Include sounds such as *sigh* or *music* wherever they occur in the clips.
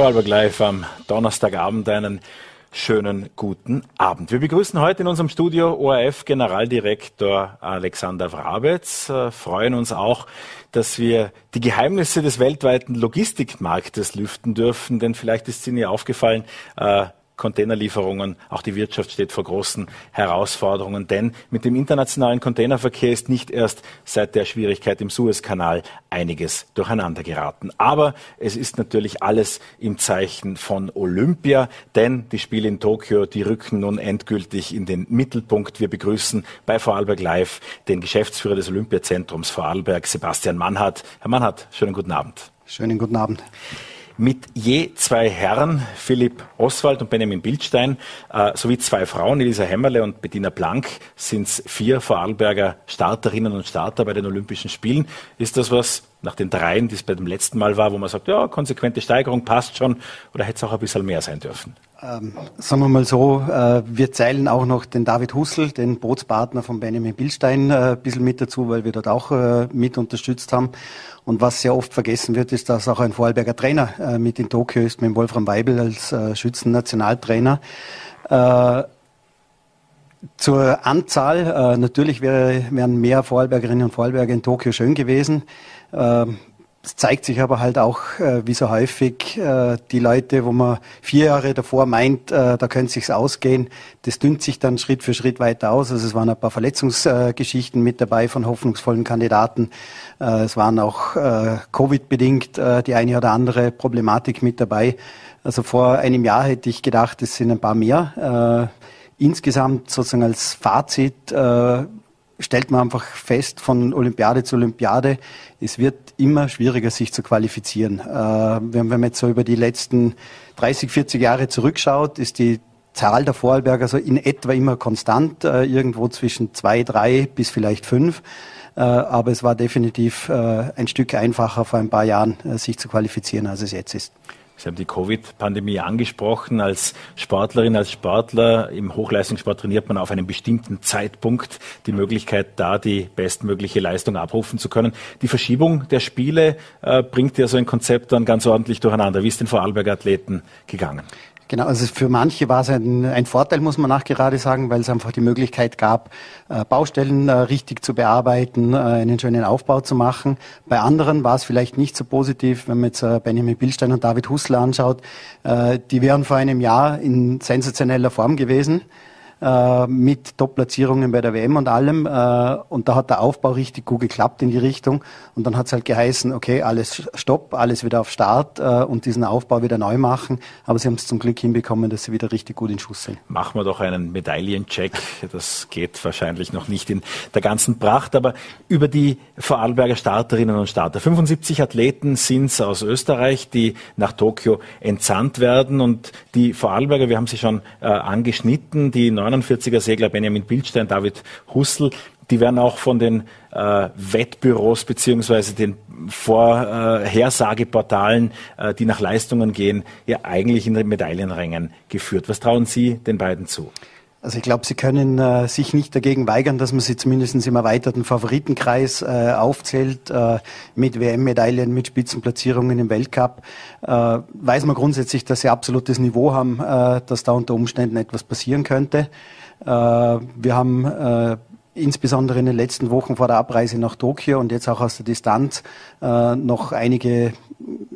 Vorarlberg Live am Donnerstagabend einen schönen guten Abend. Wir begrüßen heute in unserem Studio ORF Generaldirektor Alexander Wrabetz, äh, freuen uns auch, dass wir die Geheimnisse des weltweiten Logistikmarktes lüften dürfen, denn vielleicht ist Ihnen ja aufgefallen, äh, Containerlieferungen. Auch die Wirtschaft steht vor großen Herausforderungen, denn mit dem internationalen Containerverkehr ist nicht erst seit der Schwierigkeit im Suezkanal einiges durcheinander geraten. Aber es ist natürlich alles im Zeichen von Olympia, denn die Spiele in Tokio, die rücken nun endgültig in den Mittelpunkt. Wir begrüßen bei Vorarlberg Live den Geschäftsführer des Olympiazentrums Vorarlberg, Sebastian Mannhardt. Herr Mannhardt, schönen guten Abend. Schönen guten Abend mit je zwei Herren, Philipp Oswald und Benjamin Bildstein, äh, sowie zwei Frauen, Elisa Hämmerle und Bettina Blank, sind es vier Vorarlberger Starterinnen und Starter bei den Olympischen Spielen. Ist das was nach den dreien, die es bei dem letzten Mal war, wo man sagt, ja, konsequente Steigerung passt schon, oder hätte es auch ein bisschen mehr sein dürfen? Ähm, sagen wir mal so, äh, wir zählen auch noch den David Hussel, den Bootspartner von Benjamin Bildstein, äh, ein bisschen mit dazu, weil wir dort auch äh, mit unterstützt haben. Und was sehr oft vergessen wird, ist, dass auch ein Vorarlberger Trainer äh, mit in Tokio ist, mit Wolfram Weibel als äh, Schützen-Nationaltrainer. Äh, zur Anzahl, äh, natürlich wäre, wären mehr Vorarlbergerinnen und Vorarlberger in Tokio schön gewesen. Ähm, es zeigt sich aber halt auch, äh, wie so häufig, äh, die Leute, wo man vier Jahre davor meint, äh, da könnte es sich ausgehen, das dünnt sich dann Schritt für Schritt weiter aus. Also es waren ein paar Verletzungsgeschichten mit dabei von hoffnungsvollen Kandidaten. Äh, es waren auch äh, Covid-bedingt äh, die eine oder andere Problematik mit dabei. Also vor einem Jahr hätte ich gedacht, es sind ein paar mehr. Insgesamt sozusagen als Fazit stellt man einfach fest von Olympiade zu Olympiade, es wird immer schwieriger, sich zu qualifizieren. Äh, wenn man jetzt so über die letzten 30, 40 Jahre zurückschaut, ist die Zahl der Vorarlberger so in etwa immer konstant, äh, irgendwo zwischen zwei, drei bis vielleicht fünf. Äh, aber es war definitiv ein Stück einfacher vor ein paar Jahren, sich zu qualifizieren, als es jetzt ist. Sie haben die Covid-Pandemie angesprochen. Als Sportlerin, als Sportler im Hochleistungssport trainiert man auf einem bestimmten Zeitpunkt die Möglichkeit, da die bestmögliche Leistung abrufen zu können. Die Verschiebung der Spiele äh, bringt ja so ein Konzept dann ganz ordentlich durcheinander. Wie ist den Vorarlberger Athleten gegangen? Genau, also für manche war es ein, ein Vorteil, muss man nachgerade sagen, weil es einfach die Möglichkeit gab, äh, Baustellen äh, richtig zu bearbeiten, äh, einen schönen Aufbau zu machen. Bei anderen war es vielleicht nicht so positiv, wenn man jetzt Benjamin Billstein und David Hussler anschaut. Die wären vor einem Jahr in sensationeller Form gewesen äh, mit Top-Platzierungen bei der WM und allem. Äh, und da hat der Aufbau richtig gut geklappt in die Richtung. Und dann hat es halt geheißen, okay, alles stopp, alles wieder auf Start äh, und diesen Aufbau wieder neu machen. Aber sie haben es zum Glück hinbekommen, dass sie wieder richtig gut in Schuss sind. Machen wir doch einen Medaillencheck. Das geht wahrscheinlich noch nicht in der ganzen Pracht, aber über die Vorarlberger Starterinnen und Starter. 75 Athleten sind es aus Österreich, die nach Tokio entsandt werden und die Vorarlberger, wir haben sie schon äh, angeschnitten, die 49er Segler Benjamin Bildstein, David Hussel, die werden auch von den äh, Wettbüros beziehungsweise den Vorhersageportalen, äh, die nach Leistungen gehen, ja eigentlich in den Medaillenrängen geführt. Was trauen Sie den beiden zu? Also ich glaube, Sie können äh, sich nicht dagegen weigern, dass man sie zumindest im erweiterten Favoritenkreis äh, aufzählt, äh, mit WM-Medaillen, mit Spitzenplatzierungen im Weltcup. Äh, weiß man grundsätzlich, dass sie absolutes Niveau haben, äh, dass da unter Umständen etwas passieren könnte. Äh, wir haben insbesondere in den letzten Wochen vor der Abreise nach Tokio und jetzt auch aus der Distanz äh, noch einige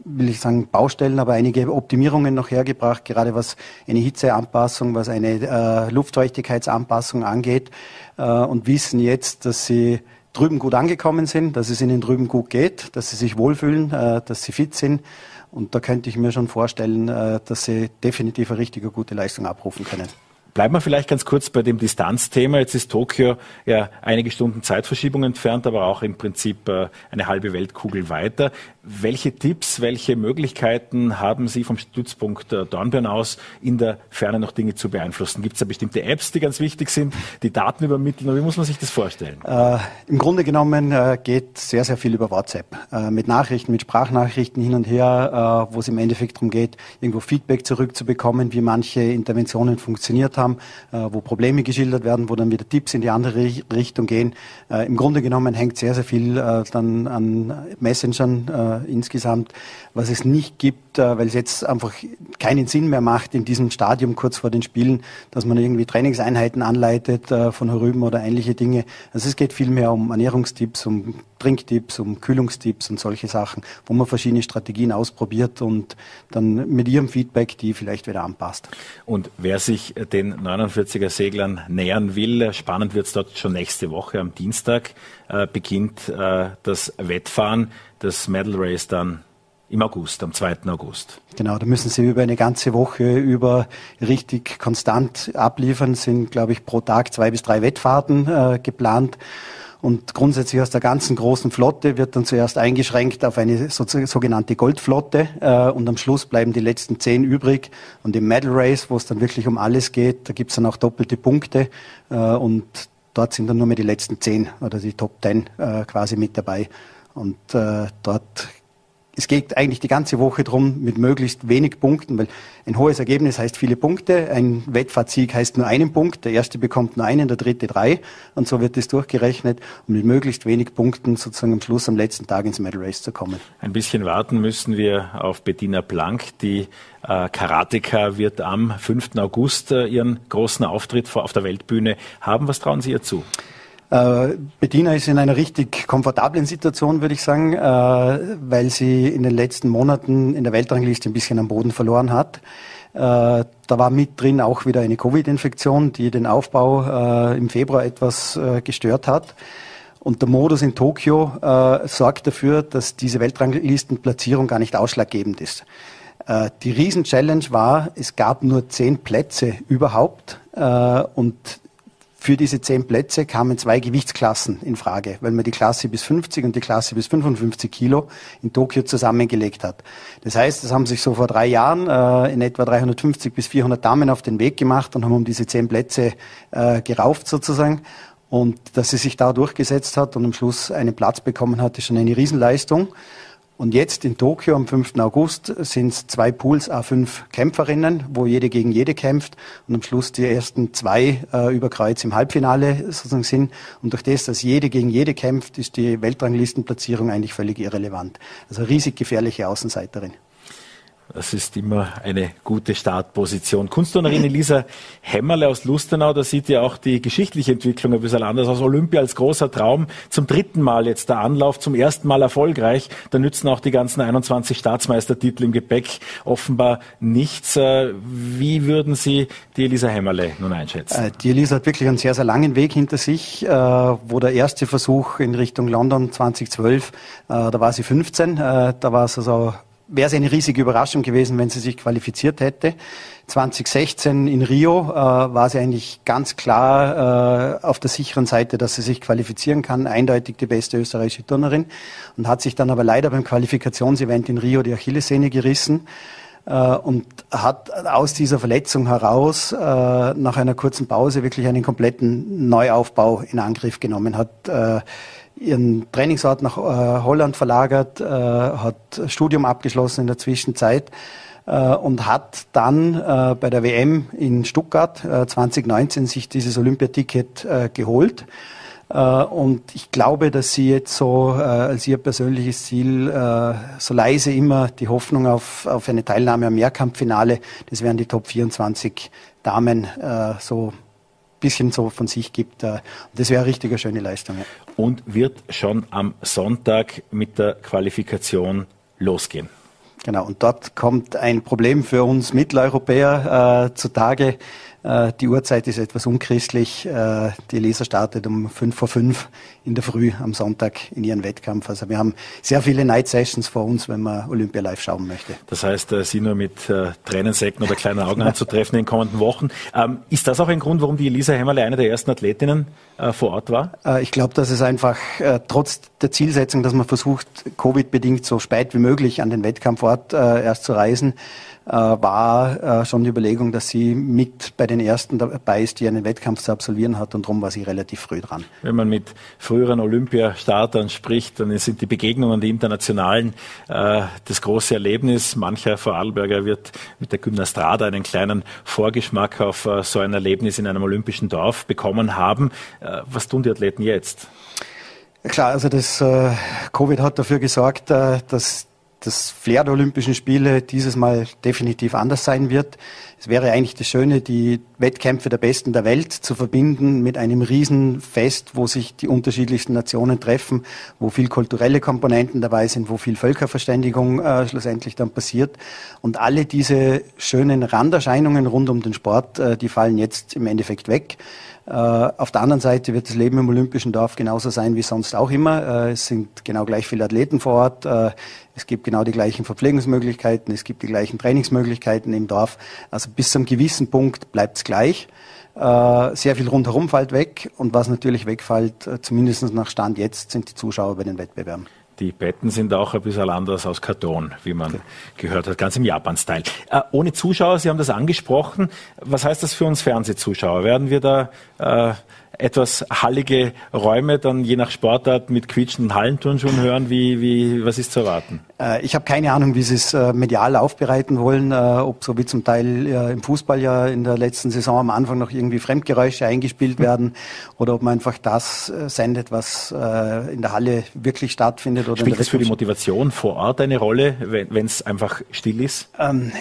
will ich sagen, Baustellen, aber einige Optimierungen noch hergebracht, gerade was eine Hitzeanpassung, was eine äh, Luftfeuchtigkeitsanpassung angeht äh, und wissen jetzt, dass sie drüben gut angekommen sind, dass es ihnen drüben gut geht, dass sie sich wohlfühlen, äh, dass sie fit sind. Und da könnte ich mir schon vorstellen, äh, dass sie definitiv eine richtige gute Leistung abrufen können. Bleiben wir vielleicht ganz kurz bei dem Distanzthema. Jetzt ist Tokio ja einige Stunden Zeitverschiebung entfernt, aber auch im Prinzip äh, eine halbe Weltkugel weiter. Welche Tipps, welche Möglichkeiten haben Sie vom Stützpunkt äh, Dornbirn aus, in der Ferne noch Dinge zu beeinflussen? Gibt es da bestimmte Apps, die ganz wichtig sind, die Daten übermitteln? Wie muss man sich das vorstellen? Äh, Im Grunde genommen äh, geht sehr, sehr viel über WhatsApp. Äh, mit Nachrichten, mit Sprachnachrichten hin und her, äh, wo es im Endeffekt darum geht, irgendwo Feedback zurückzubekommen, wie manche Interventionen funktioniert haben äh, wo Probleme geschildert werden, wo dann wieder Tipps in die andere Richtung gehen. Im Grunde genommen hängt sehr, sehr viel dann an Messengern äh, insgesamt. Was es nicht gibt, äh, weil es jetzt einfach keinen Sinn mehr macht in diesem Stadium kurz vor den Spielen, dass man irgendwie Trainingseinheiten anleitet äh, von herüben oder ähnliche Dinge. Also es geht vielmehr um Ernährungstipps, um Trinktipps, um Kühlungstipps und solche Sachen, wo man verschiedene Strategien ausprobiert und dann mit ihrem Feedback die vielleicht wieder anpasst. Und wer sich den 49er Seglern nähern will, spannend wird es dort schon nächste Woche am Dienstag äh, beginnt äh, das Wettfahren, das Medal Race dann im August, am 2. August. Genau, da müssen Sie über eine ganze Woche über richtig konstant abliefern. Sind, glaube ich, pro Tag zwei bis drei Wettfahrten äh, geplant. Und grundsätzlich aus der ganzen großen Flotte wird dann zuerst eingeschränkt auf eine so, sogenannte Goldflotte äh, und am Schluss bleiben die letzten zehn übrig. Und im Medal Race, wo es dann wirklich um alles geht, da gibt es dann auch doppelte Punkte äh, und dort sind dann nur mehr die letzten zehn oder die Top Ten äh, quasi mit dabei. Und äh, dort es geht eigentlich die ganze Woche darum, mit möglichst wenig Punkten, weil ein hohes Ergebnis heißt viele Punkte, ein Wettfahrtsieg heißt nur einen Punkt, der erste bekommt nur einen, der dritte drei und so wird es durchgerechnet, um mit möglichst wenig Punkten sozusagen am Schluss am letzten Tag ins Medal Race zu kommen. Ein bisschen warten müssen wir auf Bettina Blank, die äh, Karateka wird am 5. August äh, ihren großen Auftritt auf der Weltbühne haben. Was trauen Sie ihr zu? Äh, Bettina ist in einer richtig komfortablen Situation, würde ich sagen, äh, weil sie in den letzten Monaten in der Weltrangliste ein bisschen am Boden verloren hat. Äh, da war mit drin auch wieder eine Covid-Infektion, die den Aufbau im Februar etwas gestört hat. Und der Modus in Tokio sorgt dafür, dass diese Weltranglistenplatzierung gar nicht ausschlaggebend ist. die Riesen-Challenge war, es gab nur zehn Plätze überhaupt und für diese zehn Plätze kamen zwei Gewichtsklassen in Frage, weil man die Klasse bis 50 und die Klasse bis 55 Kilo in Tokio zusammengelegt hat. Das heißt, es haben sich so vor drei Jahren äh, in etwa 350 bis 400 Damen auf den Weg gemacht und haben um diese zehn Plätze äh, gerauft sozusagen. Und dass sie sich da durchgesetzt hat und am Schluss einen Platz bekommen hat, ist schon eine Riesenleistung. Und jetzt in Tokio am 5. August sind es zwei Pools A5 Kämpferinnen, wo jede gegen jede kämpft und am Schluss die ersten zwei äh, über Kreuz im Halbfinale sozusagen sind. Und durch das, dass jede gegen jede kämpft, ist die Weltranglistenplatzierung eigentlich völlig irrelevant. Also riesig gefährliche Außenseiterin. Das ist immer eine gute Startposition. Kunstturnerin Elisa Hämmerle aus Lustenau, da sieht ja auch die geschichtliche Entwicklung ein bisschen anders aus. Olympia als großer Traum. Zum dritten Mal jetzt der Anlauf, zum ersten Mal erfolgreich. Da nützen auch die ganzen 21 Staatsmeistertitel im Gepäck offenbar nichts. Äh, wie würden Sie die Elisa Hämmerle nun einschätzen? Äh, die Elisa hat wirklich einen sehr, sehr langen Weg hinter sich, äh, wo der erste Versuch in Richtung London 2012, da war sie 15, da war es also wäre es eine riesige Überraschung gewesen, wenn sie sich qualifiziert hätte. 2016 in Rio äh, war sie eigentlich ganz klar äh, auf der sicheren Seite, dass sie sich qualifizieren kann, eindeutig die beste österreichische Turnerin. Und hat sich dann aber leider beim Qualifikationsevent in Rio die Achillessehne gerissen äh, und hat aus dieser Verletzung heraus äh, nach einer kurzen Pause wirklich einen kompletten Neuaufbau in Angriff genommen, hat äh, ihren Trainingsort nach äh, Holland verlagert, äh, hat Studium abgeschlossen in der Zwischenzeit äh, und hat dann bei der WM in Stuttgart 2019 äh, sich dieses Olympiaticket geholt. Und ich glaube, dass sie jetzt so als ihr persönliches Ziel so leise immer die Hoffnung auf, auf eine Teilnahme am Mehrkampffinale, das wären die Top 24 Damen, so bisschen so von sich gibt. Äh, das wäre eine richtige schöne Leistung. Und wird schon am Sonntag mit der Qualifikation losgehen. Genau, und dort kommt ein Problem für uns Mitteleuropäer äh, zutage. Äh, die Uhrzeit ist etwas unchristlich. Äh, die Leser startet um fünf vor fünf in der Früh am Sonntag in ihren Wettkampf. Also wir haben sehr viele Night Sessions vor uns, wenn man Olympia live schauen möchte. Das heißt, äh, Sie nur mit äh, Tränensäcken oder kleinen Augen *laughs* anzutreffen in den kommenden Wochen. Ähm, ist das auch ein Grund, warum die Elisa Hämmerle eine der ersten Athletinnen äh, vor Ort war? Äh, ich glaube, dass es einfach trotz der Zielsetzung, dass man versucht, Covid-bedingt so spät wie möglich an den Wettkampfort erst zu reisen, war äh, schon die Überlegung, dass sie mit bei den ersten dabei ist, die einen Wettkampf zu absolvieren hat und darum war sie relativ früh dran. Wenn man mit früheren Olympiastartern spricht, dann sind die Begegnungen, die internationalen, äh, das große Erlebnis. Mancher Vorarlberger wird mit der Gymnastrada einen kleinen Vorgeschmack auf äh, so ein Erlebnis in einem olympischen Dorf bekommen haben. Äh, was tun die Athleten jetzt? Klar, also das äh, Covid hat dafür gesorgt, äh, dass das Flair der Olympischen Spiele dieses Mal definitiv anders sein wird. Es wäre eigentlich das Schöne, die Wettkämpfe der Besten der Welt zu verbinden mit einem Riesenfest, wo sich die unterschiedlichsten Nationen treffen, wo viel kulturelle Komponenten dabei sind, wo viel Völkerverständigung äh, schlussendlich dann passiert. Und alle diese schönen Randerscheinungen rund um den Sport, äh, die fallen jetzt im Endeffekt weg. Äh, auf der anderen Seite wird das Leben im Olympischen Dorf genauso sein wie sonst auch immer. Äh, es sind genau gleich viele Athleten vor Ort. Äh, es gibt genau die gleichen Verpflegungsmöglichkeiten. Es gibt die gleichen Trainingsmöglichkeiten im Dorf. Also bis zu einem gewissen Punkt bleibt es gleich. Sehr viel rundherum fällt weg. Und was natürlich wegfällt, zumindest nach Stand jetzt, sind die Zuschauer bei den Wettbewerben. Die Betten sind auch ein bisschen anders aus Karton, wie man gehört hat, ganz im Japan-Style. Äh, ohne Zuschauer, Sie haben das angesprochen. Was heißt das für uns Fernsehzuschauer? Werden wir da äh, etwas hallige Räume dann je nach Sportart mit quietschenden Hallenturnschuhen hören? Wie, wie, was ist zu erwarten? Äh, ich habe keine Ahnung, wie sie es äh, medial aufbereiten wollen, äh, ob so wie zum Teil im Fußball ja in der letzten Saison am Anfang noch irgendwie Fremdgeräusche eingespielt werden oder ob man einfach das sendet, was in der Halle wirklich stattfindet. Oder Spielt das für die Motivation vor Ort eine Rolle, wenn es einfach still ist? Ähm,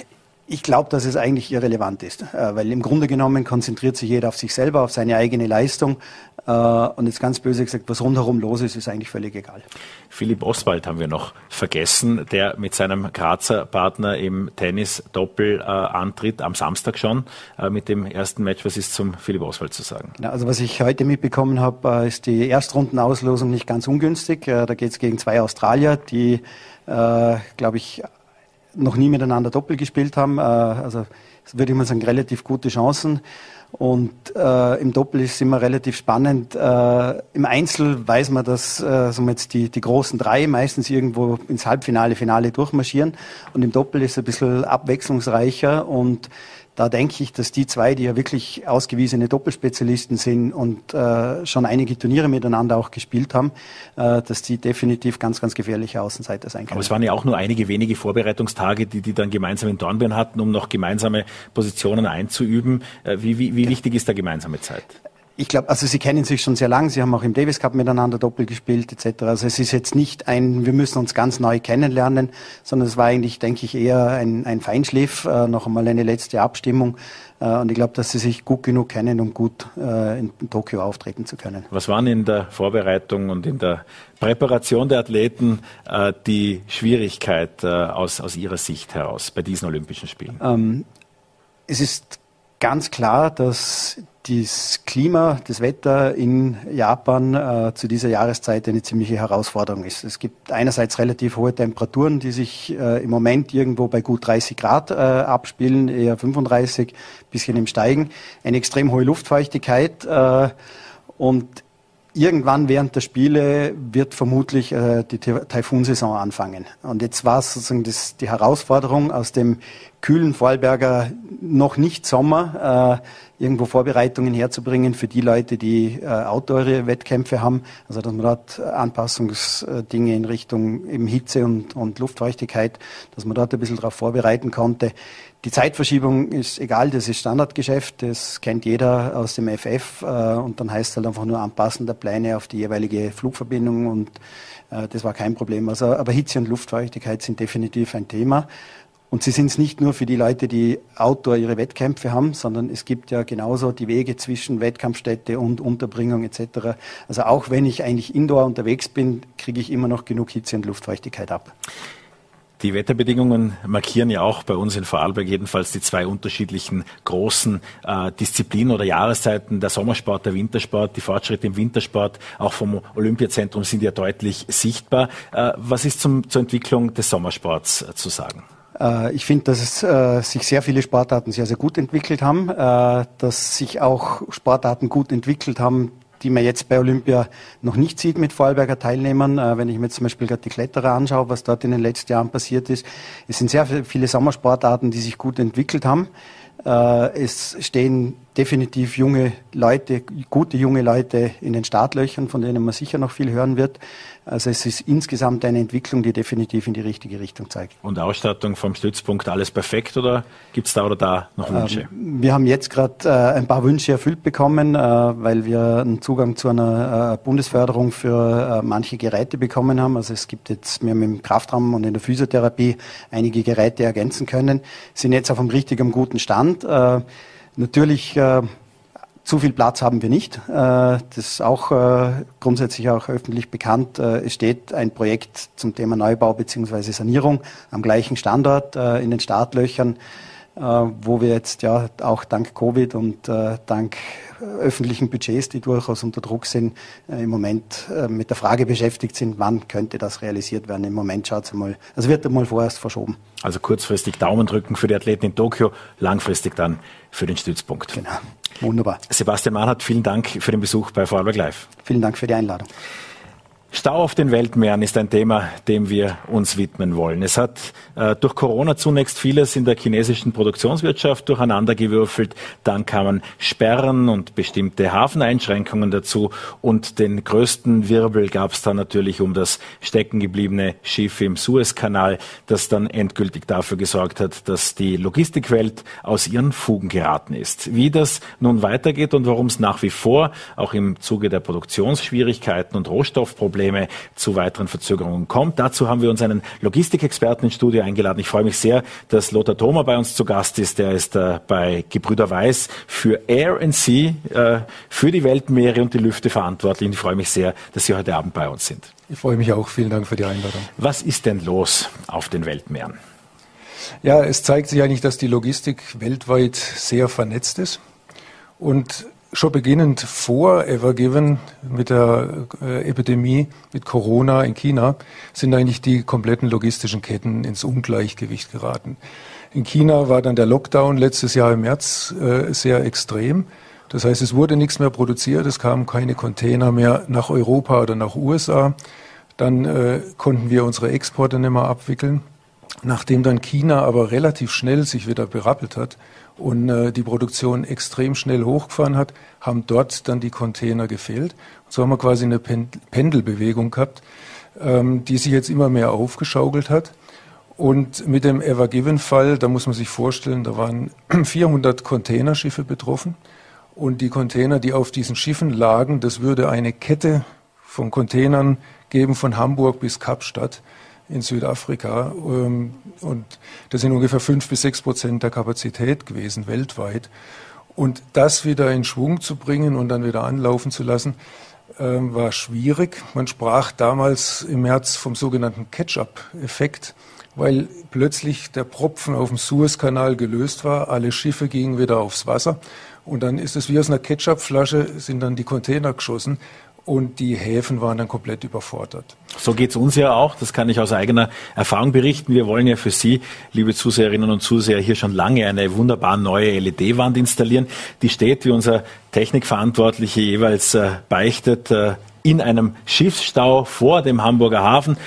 ich glaube, dass es eigentlich irrelevant ist, äh, weil im Grunde genommen konzentriert sich jeder auf sich selber, auf seine eigene Leistung. Äh, und jetzt ganz böse gesagt, was rundherum los ist, ist eigentlich völlig egal. Philipp Oswald haben wir noch vergessen, der mit seinem Grazer Partner im Tennis-Doppel äh, antritt, am Samstag schon mit dem ersten Match. Was ist zum Philipp Oswald zu sagen? Genau, also was ich heute mitbekommen habe, ist die Erstrundenauslosung nicht ganz ungünstig. Da geht es gegen zwei Australier, die, glaube ich, noch nie miteinander Doppel gespielt haben. Äh, also würde ich mal sagen, relativ gute Chancen. Und äh, im Doppel ist es immer relativ spannend. Äh, Im Einzel weiß man, dass äh, so jetzt die, die großen drei meistens irgendwo ins Halbfinale, Finale durchmarschieren. Und im Doppel ist es ein bisschen abwechslungsreicher und da denke ich, dass die zwei, die ja wirklich ausgewiesene Doppelspezialisten sind und äh, schon einige Turniere miteinander auch gespielt haben, äh, dass die definitiv ganz, ganz gefährliche Außenseiter sein können. Aber es waren ja auch nur einige wenige Vorbereitungstage, die die dann gemeinsam in Dornbirn hatten, um noch gemeinsame Positionen einzuüben. Äh, wie, wie, wie wichtig ist da gemeinsame Zeit? Ich glaube, also sie kennen sich schon sehr lang. Sie haben auch im Davis Cup miteinander Doppel gespielt etc. Also es ist jetzt nicht ein, wir müssen uns ganz neu kennenlernen, sondern es war eigentlich, denke ich, eher ein, ein Feinschliff, äh, noch einmal eine letzte Abstimmung. Äh, und ich glaube, dass sie sich gut genug kennen, um gut äh, in, in Tokio auftreten zu können. Was waren in der Vorbereitung und in der Präparation der Athleten äh, die Schwierigkeit äh, aus, aus Ihrer Sicht heraus bei diesen Olympischen Spielen? Ähm, es ist ganz klar, dass das Klima, das Wetter in Japan äh, zu dieser Jahreszeit eine ziemliche Herausforderung ist. Es gibt einerseits relativ hohe Temperaturen, die sich äh, im Moment irgendwo bei gut 30 Grad äh, abspielen, eher 35, bisschen im Steigen, eine extrem hohe Luftfeuchtigkeit äh, und irgendwann während der Spiele wird vermutlich äh, die Taifunsaison anfangen. Und jetzt war es sozusagen das, die Herausforderung aus dem kühlen Vorarlberger noch nicht Sommer äh, irgendwo Vorbereitungen herzubringen für die Leute, die äh, Outdoor-Wettkämpfe haben. Also dass man dort Anpassungsdinge in Richtung eben Hitze und, und Luftfeuchtigkeit, dass man dort ein bisschen darauf vorbereiten konnte. Die Zeitverschiebung ist egal, das ist Standardgeschäft, das kennt jeder aus dem FF äh, und dann heißt es halt einfach nur Anpassen der Pläne auf die jeweilige Flugverbindung und äh, das war kein Problem. Also, aber Hitze und Luftfeuchtigkeit sind definitiv ein Thema. Und sie sind es nicht nur für die Leute, die Outdoor ihre Wettkämpfe haben, sondern es gibt ja genauso die Wege zwischen Wettkampfstätte und Unterbringung etc. Also auch wenn ich eigentlich indoor unterwegs bin, kriege ich immer noch genug Hitze und Luftfeuchtigkeit ab. Die Wetterbedingungen markieren ja auch bei uns in Vorarlberg jedenfalls die zwei unterschiedlichen großen äh, Disziplinen oder Jahreszeiten, der Sommersport, der Wintersport. Die Fortschritte im Wintersport, auch vom Olympiazentrum, sind ja deutlich sichtbar. Äh, was ist zum, zur Entwicklung des Sommersports äh, zu sagen? Äh, ich finde, dass es, äh, sich sehr viele Sportarten sehr, sehr gut entwickelt haben, äh, dass sich auch Sportarten gut entwickelt haben, die man jetzt bei Olympia noch nicht sieht mit Vorarlberger Teilnehmern. Wenn ich mir zum Beispiel gerade die Kletterer anschaue, was dort in den letzten Jahren passiert ist. Es sind sehr viele Sommersportarten, die sich gut entwickelt haben. Äh, es stehen definitiv junge Leute, gute junge Leute in den Startlöchern, von denen man sicher noch viel hören wird. Also es ist insgesamt eine Entwicklung, die definitiv in die richtige Richtung zeigt. Und Ausstattung vom Stützpunkt alles perfekt oder gibt es da oder da noch Wünsche? Ähm, wir haben jetzt gerade äh, ein paar Wünsche erfüllt bekommen, äh, weil wir einen Zugang zu einer Bundesförderung für manche Geräte bekommen haben. Also es gibt jetzt, wir haben im Kraftraum und in der Physiotherapie einige Geräte ergänzen können, sind jetzt auf einem richtigen guten Stand. Äh, natürlich äh, zu viel Platz haben wir nicht. Äh, das ist auch äh, grundsätzlich auch öffentlich bekannt. Es steht ein Projekt zum Thema Neubau bzw. Sanierung am gleichen Standort in den Startlöchern, wo wir jetzt ja auch dank Covid und dank öffentlichen Budgets, die durchaus unter Druck sind, im Moment mit der Frage beschäftigt sind, wann könnte das realisiert werden. Im Moment schaut es mal, also wird einmal vorerst verschoben. Also kurzfristig Daumen drücken für die Athleten in Tokio, langfristig dann für den Stützpunkt. Genau. Wunderbar. Sebastian Mahnhardt, vielen Dank für den Besuch bei Vorarlberg Live. Vielen Dank für die Einladung. Stau auf den Weltmeeren ist ein Thema, dem wir uns widmen wollen. Es hat äh, durch Corona zunächst vieles in der chinesischen Produktionswirtschaft durcheinandergewürfelt. Dann kamen Sperren und bestimmte Hafeneinschränkungen dazu. Und den größten Wirbel gab es dann natürlich um das steckengebliebene Schiff im Suezkanal, das dann endgültig dafür gesorgt hat, dass die Logistikwelt aus ihren Fugen geraten ist. Wie das nun weitergeht und warum es nach wie vor auch im Zuge der Produktionsschwierigkeiten und Rohstoffprobleme Probleme zu weiteren Verzögerungen kommt. Dazu haben wir uns einen Logistikexperten ins Studio eingeladen. Ich freue mich sehr, dass Lothar Thoma bei uns zu Gast ist. Der ist äh, bei Gebrüder Weiß für Air and Sea, äh, für die Weltmeere und die Lüfte verantwortlich. Und ich freue mich sehr, dass Sie heute Abend bei uns sind. Ich freue mich auch. Vielen Dank für die Einladung. Was ist denn los auf den Weltmeeren? Ja, es zeigt sich eigentlich, dass die Logistik weltweit sehr vernetzt ist. Und schon beginnend vor Evergiven mit der äh, Epidemie mit Corona in China sind eigentlich die kompletten logistischen Ketten ins Ungleichgewicht geraten. In China war dann der Lockdown letztes Jahr im März äh, sehr extrem. Das heißt, es wurde nichts mehr produziert, es kamen keine Container mehr nach Europa oder nach USA. Dann äh, konnten wir unsere Exporte nicht mehr abwickeln. Nachdem dann China aber relativ schnell sich wieder berappelt hat, und äh, die Produktion extrem schnell hochgefahren hat, haben dort dann die Container gefehlt. Und so haben wir quasi eine Pendelbewegung gehabt, ähm, die sich jetzt immer mehr aufgeschaukelt hat. Und mit dem Ever Given Fall, da muss man sich vorstellen, da waren *clears throat* 400 Containerschiffe betroffen. Und die Container, die auf diesen Schiffen lagen, das würde eine Kette von Containern geben von Hamburg bis Kapstadt in Südafrika. Ähm, und das sind ungefähr fünf bis sechs Prozent der Kapazität gewesen weltweit. Und das wieder in Schwung zu bringen und dann wieder anlaufen zu lassen, ähm, war schwierig. Man sprach damals im März vom sogenannten Catch-up-Effekt, weil plötzlich der Propfen auf dem Suezkanal gelöst war. Alle Schiffe gingen wieder aufs Wasser. Und dann ist es wie aus einer Ketchupflasche, sind dann die Container geschossen und die Häfen waren dann komplett überfordert. So geht's uns ja auch, das kann ich aus eigener Erfahrung berichten. Wir wollen ja für Sie, liebe Zuseherinnen und Zuseher, hier schon lange eine wunderbar neue LED-Wand installieren. Die steht, wie unser Technikverantwortliche jeweils äh, beichtet, äh, in einem Schiffsstau vor dem Hamburger Hafen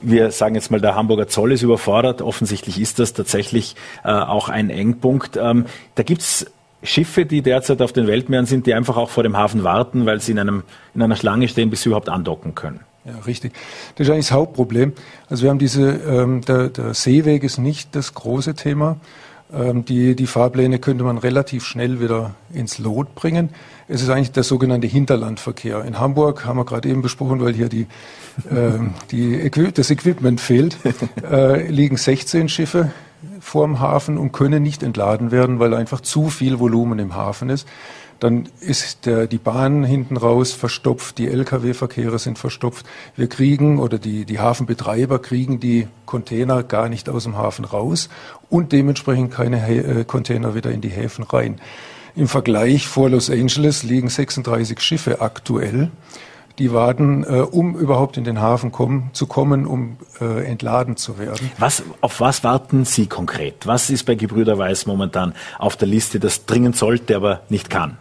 wir sagen jetzt mal, der Hamburger Zoll ist überfordert. Offensichtlich ist das tatsächlich äh, auch ein Engpunkt. Ähm, da gibt's Schiffe, die derzeit auf den Weltmeeren sind, die einfach auch vor dem Hafen warten, weil sie in, einem, in einer Schlange stehen, bis sie überhaupt andocken können. Ja, richtig. Das ist eigentlich das Hauptproblem. Also wir haben diese, ähm, der, der Seeweg ist nicht das große Thema. Ähm, die, die Fahrpläne könnte man relativ schnell wieder ins Lot bringen. Es ist eigentlich der sogenannte Hinterlandverkehr. In Hamburg haben wir gerade eben besprochen, weil hier die, ähm, die, das Equipment fehlt, *laughs* äh, liegen 16 Schiffe vorm Hafen und können nicht entladen werden, weil einfach zu viel Volumen im Hafen ist. Dann ist der, die Bahn hinten raus verstopft, die Lkw-Verkehre sind verstopft. Wir kriegen oder die, die Hafenbetreiber kriegen die Container gar nicht aus dem Hafen raus und dementsprechend keine äh, Container wieder in die Häfen rein. Im Vergleich vor Los Angeles liegen 36 Schiffe aktuell die warten, äh, um überhaupt in den Hafen kommen, zu kommen, um äh, entladen zu werden. Was, auf was warten Sie konkret? Was ist bei Gebrüder Weiß momentan auf der Liste, das dringend sollte, aber nicht kann?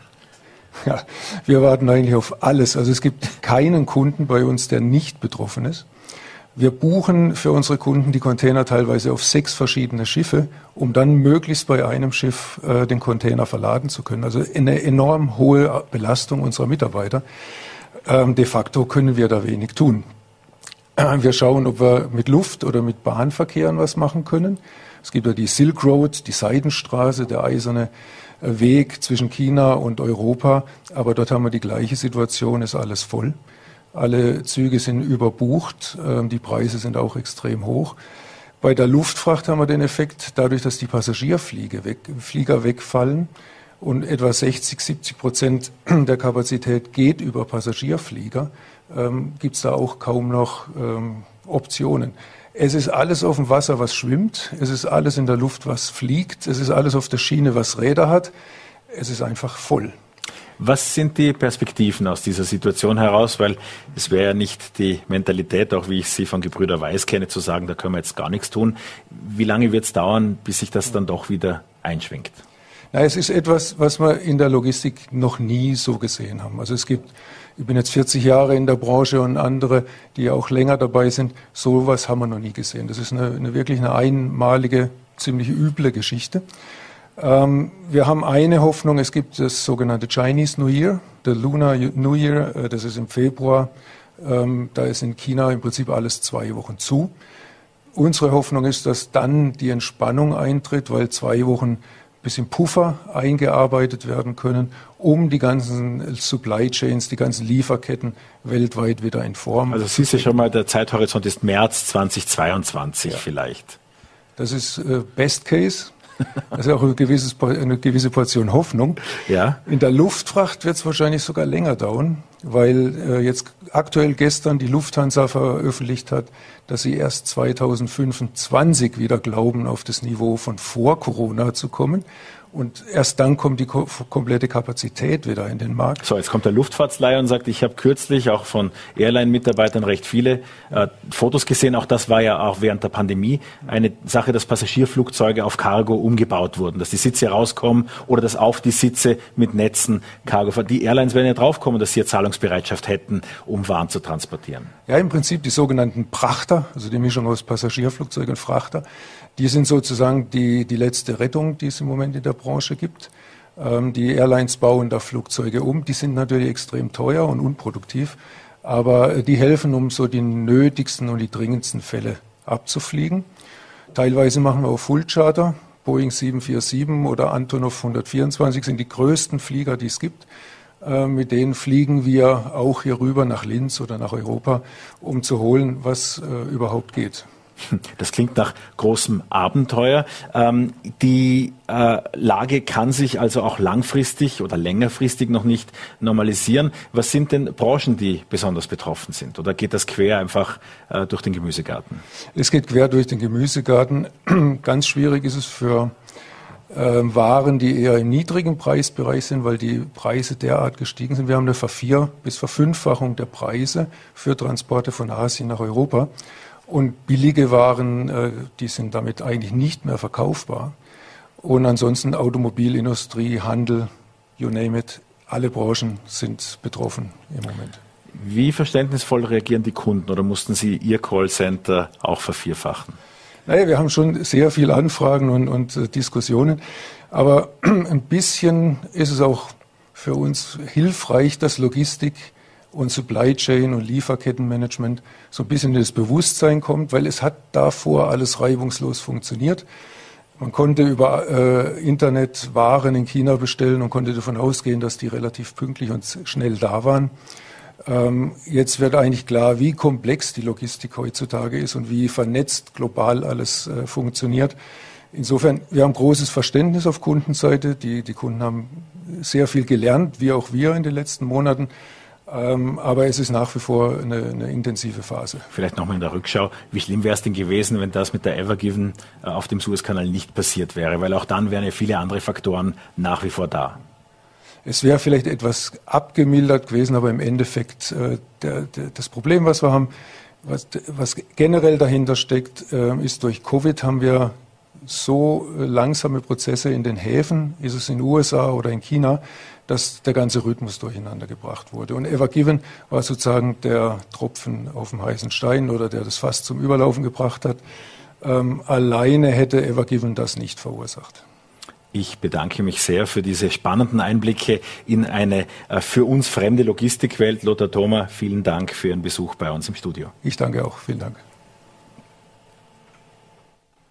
Ja, wir warten eigentlich auf alles. Also es gibt keinen Kunden bei uns, der nicht betroffen ist. Wir buchen für unsere Kunden die Container teilweise auf sechs verschiedene Schiffe, um dann möglichst bei einem Schiff äh, den Container verladen zu können. Also eine enorm hohe Belastung unserer Mitarbeiter. Ähm, de facto können wir da wenig tun. Wir schauen, ob wir mit Luft- oder mit Bahnverkehren was machen können. Es gibt ja die Silk Road, die Seidenstraße, der eiserne äh, Weg zwischen China und Europa. Aber dort haben wir die gleiche Situation, ist alles voll. Alle Züge sind überbucht, ähm, die Preise sind auch extrem hoch. Bei der Luftfracht haben wir den Effekt, dadurch, dass die Passagierflieger weg, wegfallen und etwa 60, 70 Prozent *clears throat* der Kapazität geht über Passagierflieger, ähm, gibt es da auch kaum noch ähm, Optionen. Es ist alles auf dem Wasser, was schwimmt. Es ist alles in der Luft, was fliegt. Es ist alles auf der Schiene, was Räder hat. Es ist einfach voll. Was sind die Perspektiven aus dieser Situation heraus? Weil es wäre ja nicht die Mentalität, auch wie ich sie von Gebrüder Weiß kenne, zu sagen, da können wir jetzt gar nichts tun. Wie lange wird es dauern, bis sich das dann doch wieder einschwenkt? Na, es ist etwas, was wir in der Logistik noch nie so gesehen haben. Also es gibt, ich bin jetzt 40 Jahre in der Branche und andere, die auch länger dabei sind. Sowas haben wir noch nie gesehen. Das ist eine, eine wirklich eine einmalige, ziemlich üble Geschichte. Ähm, wir haben eine Hoffnung, es gibt das sogenannte Chinese New Year, der Lunar New Year, äh, das ist im Februar. Ähm, da ist in China im Prinzip alles zwei Wochen zu. Unsere Hoffnung ist, dass dann die Entspannung eintritt, weil zwei Wochen bis im Puffer eingearbeitet werden können, um die ganzen Supply Chains, die ganzen Lieferketten weltweit wieder in Form. Also siehst du schon mal, der Zeithorizont ist März 2022 ja. vielleicht. Das ist äh, Best Case. Ist auch ein gewisses, eine gewisse Portion Hoffnung. Ja. In der Luftfracht wird es wahrscheinlich sogar länger dauern, weil äh, jetzt aktuell gestern die Lufthansa veröffentlicht hat, dass sie erst 2025 wieder glauben, auf das Niveau von vor Corona zu kommen. Und erst dann kommt die komplette Kapazität wieder in den Markt. So, jetzt kommt der Luftfahrtsleier und sagt, ich habe kürzlich auch von Airline-Mitarbeitern recht viele äh, Fotos gesehen. Auch das war ja auch während der Pandemie eine Sache, dass Passagierflugzeuge auf Cargo umgebaut wurden, dass die Sitze rauskommen oder dass auf die Sitze mit Netzen Cargo. Die Airlines werden ja draufkommen, dass sie ja Zahlungsbereitschaft hätten, um Waren zu transportieren. Ja, im Prinzip die sogenannten Prachter, also die Mischung aus Passagierflugzeug und Frachter. Die sind sozusagen die, die letzte Rettung, die es im Moment in der Branche gibt. Ähm, die Airlines bauen da Flugzeuge um. Die sind natürlich extrem teuer und unproduktiv, aber die helfen, um so die nötigsten und die dringendsten Fälle abzufliegen. Teilweise machen wir auch Full Charter. Boeing 747 oder Antonov 124 sind die größten Flieger, die es gibt. Äh, mit denen fliegen wir auch hier rüber nach Linz oder nach Europa, um zu holen, was äh, überhaupt geht. *laughs* Das klingt nach großem Abenteuer. Ähm, die äh, Lage kann sich also auch langfristig oder längerfristig noch nicht normalisieren. Was sind denn Branchen, die besonders betroffen sind? Oder geht das quer einfach äh, durch den Gemüsegarten? Es geht quer durch den Gemüsegarten. *clears throat* Ganz schwierig ist es für äh, Waren, die eher im niedrigen Preisbereich sind, weil die Preise derart gestiegen sind. Wir haben eine Vervier- bis Verfünffachung der Preise für Transporte von Asien nach Europa. Und billige Waren, äh, die sind damit eigentlich nicht mehr verkaufbar. Und ansonsten Automobilindustrie, Handel, you name it, alle Branchen sind betroffen im Moment. Wie verständnisvoll reagieren die Kunden oder mussten Sie Ihr Callcenter auch vervierfachen? Naja, wir haben schon sehr viele Anfragen und, und äh, Diskussionen, aber *clears throat* ein bisschen ist es auch für uns hilfreich, dass Logistik und Supply Chain und Lieferkettenmanagement so ein bisschen in das Bewusstsein kommt, weil es hat davor alles reibungslos funktioniert. Man konnte über äh, Internet Waren in China bestellen und konnte davon ausgehen, dass die relativ pünktlich und schnell da waren. Ähm, jetzt wird eigentlich klar, wie komplex die Logistik heutzutage ist und wie vernetzt global alles äh, funktioniert. Insofern, wir haben großes Verständnis auf Kundenseite. Die, die Kunden haben sehr viel gelernt, wie auch wir in den letzten Monaten. Ähm, aber es ist nach wie vor eine, eine intensive Phase. Vielleicht nochmal in der Rückschau. Wie schlimm wäre es denn gewesen, wenn das mit der Evergiven äh, auf dem Suezkanal nicht passiert wäre? Weil auch dann wären ja viele andere Faktoren nach wie vor da. Es wäre vielleicht etwas abgemildert gewesen, aber im Endeffekt äh, der, der, das Problem, was wir haben, was, was generell dahinter steckt, äh, ist durch Covid haben wir so langsame Prozesse in den Häfen, ist es in den USA oder in China, dass der ganze Rhythmus durcheinander gebracht wurde. Und Ever Given war sozusagen der Tropfen auf dem heißen Stein oder der das Fass zum Überlaufen gebracht hat. Ähm, alleine hätte Ever Given das nicht verursacht. Ich bedanke mich sehr für diese spannenden Einblicke in eine äh, für uns fremde Logistikwelt. Lothar Thoma, vielen Dank für Ihren Besuch bei uns im Studio. Ich danke auch. Vielen Dank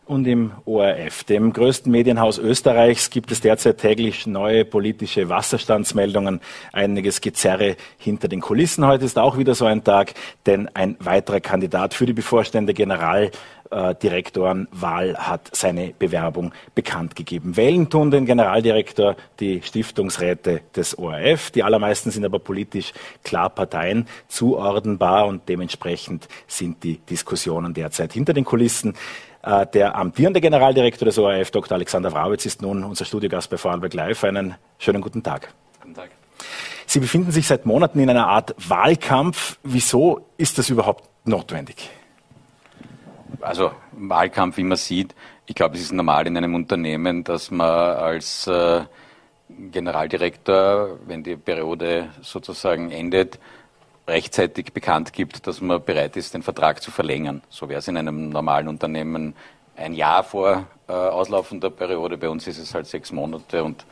und im ORF, dem größten Medienhaus Österreichs, gibt es derzeit täglich neue politische Wasserstandsmeldungen, einiges Gezerre hinter den Kulissen. Heute ist auch wieder so ein Tag, denn ein weiterer Kandidat für die bevorstehende Generaldirektorenwahl hat seine Bewerbung bekannt gegeben. Wählen tun den Generaldirektor die Stiftungsräte des ORF. Die allermeisten sind aber politisch klar Parteien zuordnenbar und dementsprechend sind die Diskussionen derzeit hinter den Kulissen. Äh, der amtierende Generaldirektor des ORF, Dr. Alexander Wrabetz, ist nun unser Studiogast bei Vorarlberg Live. Einen schönen guten Tag. Guten Tag. Sie befinden sich seit Monaten in einer Art Wahlkampf. Wieso ist das überhaupt notwendig? Also Wahlkampf, wie man sieht, ich glaube, es ist normal in einem Unternehmen, dass man als äh, Generaldirektor, wenn die Periode sozusagen endet, rechtzeitig bekannt gibt, dass man bereit ist, den Vertrag zu verlängern. So wäre es in einem normalen Unternehmen ein Jahr vor äh, auslaufender Periode. Bei uns ist es halt sechs Monate und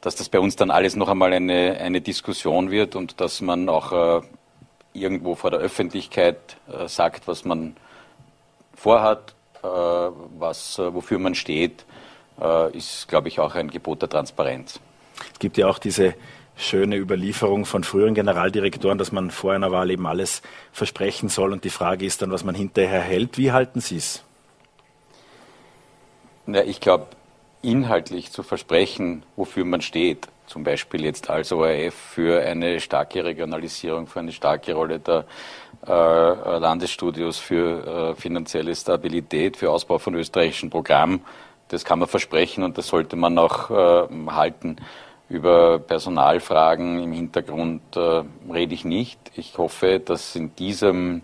dass das bei uns dann alles noch einmal eine, eine Diskussion wird und dass man auch äh, irgendwo vor der Öffentlichkeit äh, sagt, was man vorhat, äh, was, äh, wofür man steht, äh, ist, glaube ich, auch ein Gebot der Transparenz. Es gibt ja auch diese schöne Überlieferung von früheren Generaldirektoren, dass man vor einer Wahl eben alles versprechen soll. Und die Frage ist dann, was man hinterher hält. Wie halten Sie es? Ja, ich glaube, inhaltlich zu versprechen, wofür man steht, zum Beispiel jetzt als ORF für eine starke Regionalisierung, für eine starke Rolle der äh, Landesstudios, für äh, finanzielle Stabilität, für Ausbau von österreichischen Programmen, das kann man versprechen und das sollte man auch äh, halten. Über Personalfragen im Hintergrund äh, rede ich nicht. Ich hoffe, dass in, diesem,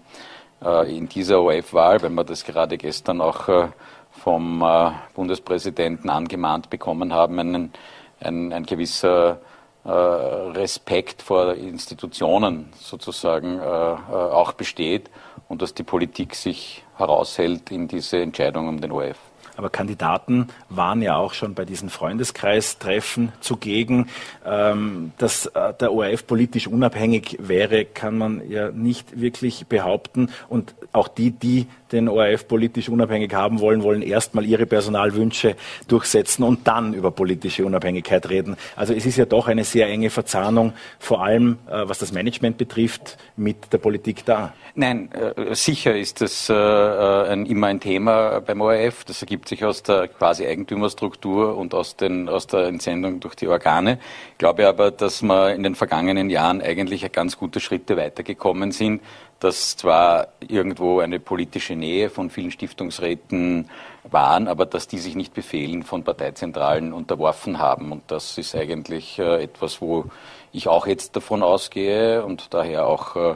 äh, in dieser OF-Wahl, wenn wir das gerade gestern auch äh, vom äh, Bundespräsidenten angemahnt bekommen haben, einen, ein, ein gewisser äh, Respekt vor Institutionen sozusagen äh, auch besteht und dass die Politik sich heraushält in diese Entscheidung um den OF. Aber Kandidaten waren ja auch schon bei diesen Freundeskreistreffen zugegen. Ähm, dass äh, der ORF politisch unabhängig wäre, kann man ja nicht wirklich behaupten. Und auch die, die den ORF politisch unabhängig haben wollen, wollen erstmal ihre Personalwünsche durchsetzen und dann über politische Unabhängigkeit reden. Also es ist ja doch eine sehr enge Verzahnung, vor allem äh, was das Management betrifft, mit der Politik da. Nein, äh, sicher ist das äh, ein, immer ein Thema beim ORF. Das ergibt sich aus der quasi Eigentümerstruktur und aus, den, aus der Entsendung durch die Organe. Ich glaube aber, dass wir in den vergangenen Jahren eigentlich ganz gute Schritte weitergekommen sind dass zwar irgendwo eine politische Nähe von vielen Stiftungsräten waren, aber dass die sich nicht Befehlen von Parteizentralen unterworfen haben. Und das ist eigentlich äh, etwas, wo ich auch jetzt davon ausgehe und daher auch äh,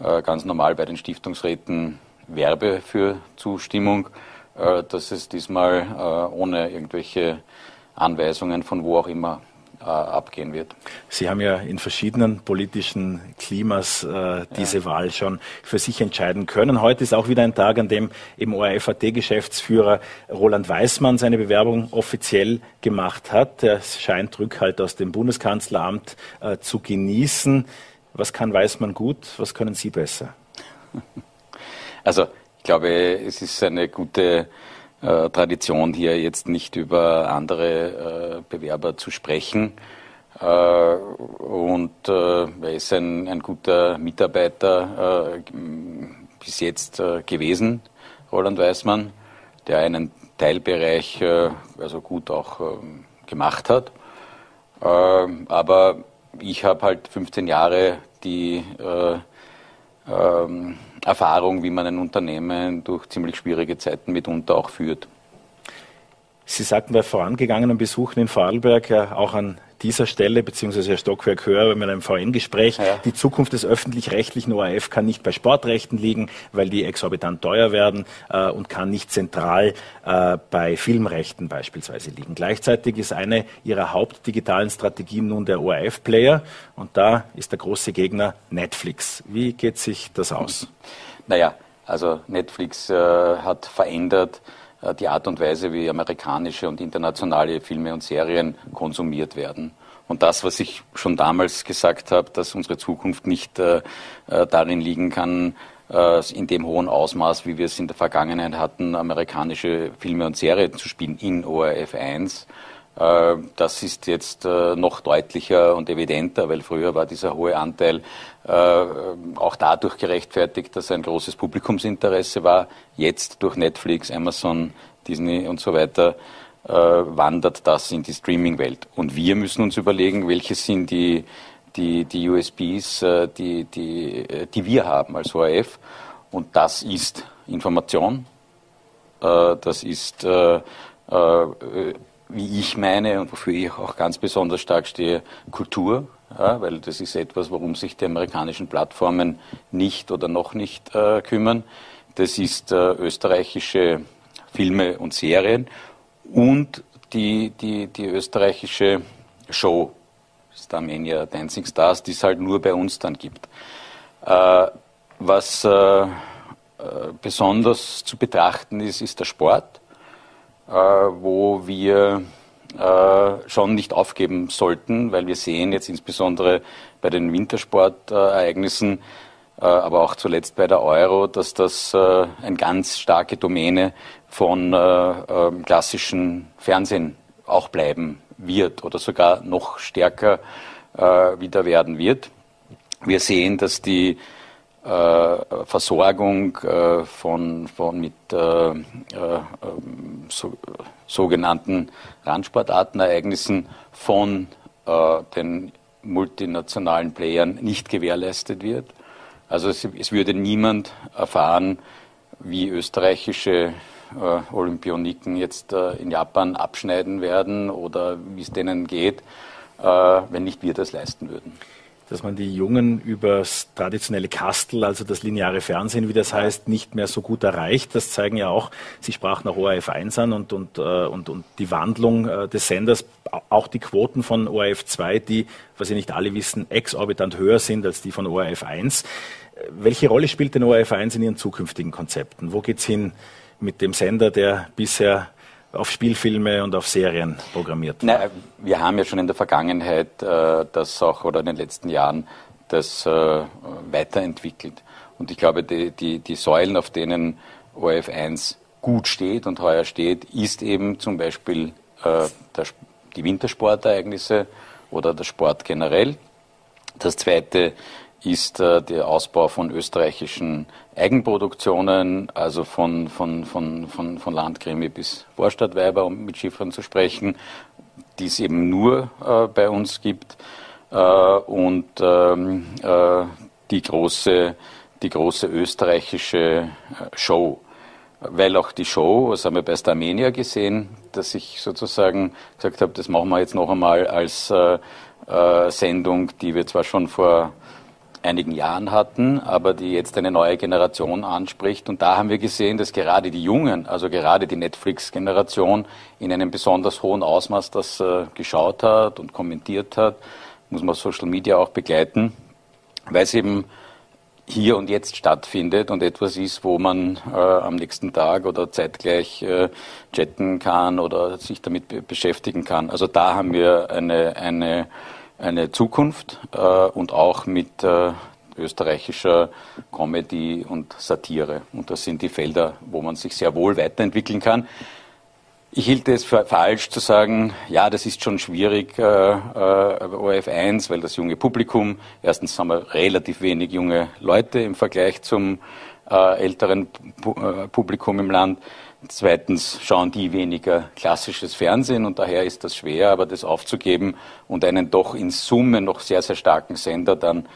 äh ganz normal bei den Stiftungsräten werbe für Zustimmung, dass es diesmal ohne irgendwelche Anweisungen von wo auch immer abgehen wird. Sie haben ja in verschiedenen politischen Klimas äh, diese ja. Wahl schon für sich entscheiden können. Heute ist auch wieder ein Tag, an dem eben ORF-AT-Geschäftsführer Roland Weißmann seine Bewerbung offiziell gemacht hat. Er scheint Rückhalt aus dem Bundeskanzleramt äh, zu genießen. Was kann Weißmann gut? Was können Sie besser? *laughs* Also ich glaube, es ist eine gute äh, Tradition, hier jetzt nicht über andere äh, Bewerber zu sprechen. Äh, und äh, er ist ein, ein guter Mitarbeiter äh, bis jetzt gewesen, Roland Weißmann, der einen Teilbereich also gut auch gemacht hat. aber ich habe halt 15 Jahre die ähm, Erfahrung, wie man ein Unternehmen durch ziemlich schwierige Zeiten mitunter auch führt. Sie sagten bei vorangegangenen Besuchen in Vorarlberg ja auch an dieser Stelle, beziehungsweise Herr Stockwerk höre mit einem VN-Gespräch, ja. die Zukunft des öffentlich-rechtlichen ORF kann nicht bei Sportrechten liegen, weil die exorbitant teuer werden äh, und kann nicht zentral äh, bei Filmrechten beispielsweise liegen. Gleichzeitig ist eine ihrer hauptdigitalen Strategien nun der ORF-Player und da ist der große Gegner Netflix. Wie geht sich das aus? Naja, also Netflix äh, hat verändert, die Art und Weise, wie amerikanische und internationale Filme und Serien konsumiert werden. Und das, was ich schon damals gesagt habe, dass unsere Zukunft nicht äh, äh darin liegen kann, äh, in dem hohen Ausmaß, wie wir es in der Vergangenheit hatten, amerikanische Filme und Serien zu spielen in ORF 1, äh, das ist jetzt äh, noch deutlicher und evidenter, weil früher war dieser hohe Anteil äh, auch dadurch gerechtfertigt, dass ein großes Publikumsinteresse war. Jetzt durch Netflix, Amazon, Disney und so weiter wandert das in die Streaming-Welt. Und wir müssen uns überlegen, welche sind die, die, die USBs, die, die, die wir haben als ORF. Und das ist Information, das ist wie ich meine und wofür ich auch ganz besonders stark stehe, Kultur, ja, weil das ist etwas, worum sich die amerikanischen Plattformen nicht oder noch nicht äh, kümmern. Das ist äh, österreichische Filme und Serien und die, die, die österreichische Show, Starmania Dancing Stars, die es halt nur bei uns dann gibt. Äh, was äh, äh, besonders zu betrachten ist, ist der Sport äh, wo wir äh, schon nicht aufgeben sollten, weil wir sehen jetzt insbesondere bei den Wintersportereignissen, äh, aber auch zuletzt bei der Euro, dass das eine ganz starke Domäne von ähm, klassischen Fernsehen auch bleiben wird oder sogar noch stärker wieder werden wird. Wir sehen, dass die äh, Versorgung äh, von, von mit äh, so, sogenannten Randsportartenereignissen von den multinationalen Playern nicht gewährleistet wird. Also es, es würde niemand erfahren, wie österreichische äh, Olympioniken jetzt äh, in Japan abschneiden werden oder wie es denen geht, äh, wenn nicht wir das leisten würden dass man die Jungen übers traditionelle Kastel, also das lineare Fernsehen, wie das heißt, nicht mehr so gut erreicht. Das zeigen ja auch, Sie sprachen nach ORF 1 an und, und, äh, und, und die Wandlung äh, des Senders, auch die Quoten von ORF 2, die, was Sie nicht alle wissen, exorbitant höher sind als die von ORF 1. Welche Rolle spielt denn ORF 1 in Ihren zukünftigen Konzepten? Wo geht's hin mit dem Sender, der bisher auf Spielfilme und auf Serien programmiert? Na, wir haben ja schon in der Vergangenheit äh, das auch oder in den letzten Jahren das äh, weiterentwickelt. Und ich glaube, die, die, die Säulen, auf denen ORF 1 gut steht und heuer steht, ist eben zum Beispiel äh, der, die Wintersportereignisse oder der Sport generell. Das zweite ist äh, der Ausbau von österreichischen Eigenproduktionen, also von, von, von, von, von Landkrimi bis Vorstadtweiber, um mit Schiffern zu sprechen, die es eben nur äh, bei uns gibt. Äh, und ähm, äh, die, große, die große österreichische äh, Show. Weil auch die Show, das haben wir bei Starmania gesehen, dass ich sozusagen gesagt habe, das machen wir jetzt noch einmal als äh, Sendung, die wir zwar schon vor einigen Jahren hatten, aber die jetzt eine neue Generation anspricht. Und da haben wir gesehen, dass gerade die Jungen, also gerade die Netflix-Generation, in einem besonders hohen Ausmaß das äh, geschaut hat und kommentiert hat, muss man Social Media auch begleiten, weil es eben hier und jetzt stattfindet und etwas ist, wo man äh, am nächsten Tag oder zeitgleich äh, chatten kann oder sich damit beschäftigen kann. Also da haben wir eine, eine eine Zukunft äh, und auch mit äh, österreichischer Comedy und Satire. Und das sind die Felder, wo man sich sehr wohl weiterentwickeln kann. Ich hielt es für falsch zu sagen, ja, das ist schon schwierig, äh, äh, ORF 1, weil das junge Publikum, erstens haben wir relativ wenig junge Leute im Vergleich zum äh, älteren äh, Publikum im Land. Zweitens schauen die weniger klassisches Fernsehen und daher ist das schwer, aber das aufzugeben und einen doch in Summe noch sehr, sehr starken Sender dann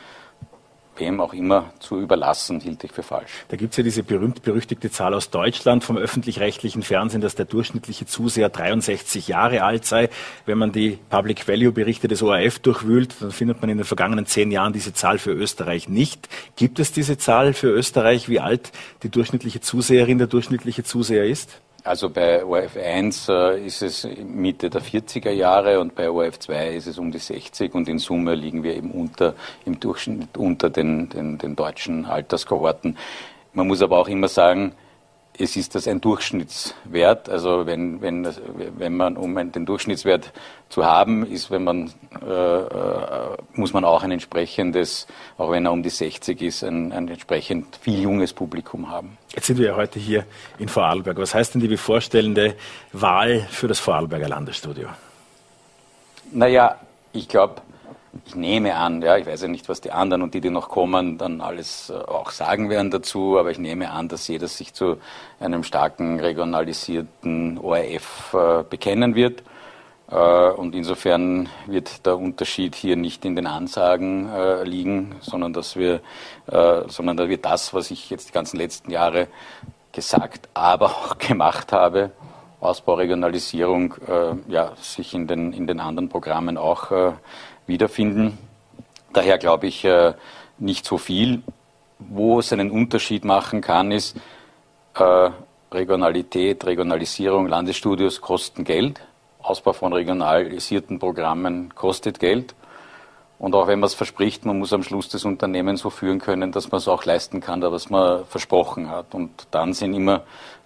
wem auch immer zu überlassen, hielt ich für falsch. Da gibt es ja diese berühmt-berüchtigte Zahl aus Deutschland vom öffentlich-rechtlichen Fernsehen, dass der durchschnittliche Zuseher 63 Jahre alt sei. Wenn man die Public Value-Berichte des ORF durchwühlt, dann findet man in den vergangenen zehn Jahren diese Zahl für Österreich nicht. Gibt es diese Zahl für Österreich, wie alt die durchschnittliche Zuseherin, der durchschnittliche Zuseher ist? Also bei ORF 1 äh, ist es Mitte der 40er Jahre und bei ORF 2 ist es um die 60 und in Summe liegen wir eben unter, im Durchschnitt unter den, den, den deutschen Alterskohorten. Man muss aber auch immer sagen, es ist das ein Durchschnittswert. Also wenn, wenn, wenn man, um den Durchschnittswert zu haben, ist, wenn man, äh, äh, muss man auch ein entsprechendes, auch wenn er um die 60 ist, ein, ein entsprechend viel junges Publikum haben. Jetzt sind wir ja heute hier in Vorarlberg. Was heißt denn die bevorstehende Wahl für das Vorarlberger Landesstudio? Naja, ich glaube, ich nehme an, ja, ich weiß ja nicht, was die anderen und die, die noch kommen, dann alles äh, auch sagen werden dazu, aber ich nehme an, dass jeder sich zu einem starken regionalisierten ORF äh, bekennen wird. Äh, und insofern wird der Unterschied hier nicht in den Ansagen äh, liegen, sondern dass wir, äh, sondern da wird das, was ich jetzt die ganzen letzten Jahre gesagt, aber auch *laughs* gemacht habe, Ausbau, Regionalisierung, äh, ja, sich in den, in den anderen Programmen auch wiederfinden. Daher glaube ich äh, nicht so viel. Wo es einen Unterschied machen kann, ist äh, Regionalität, Regionalisierung, Landesstudios kosten Geld. Ausbau von regionalisierten Programmen kostet Geld. Und auch wenn man es verspricht, man muss am Schluss das Unternehmen so führen können, dass man es auch leisten kann, was man versprochen hat. Und dann sind immer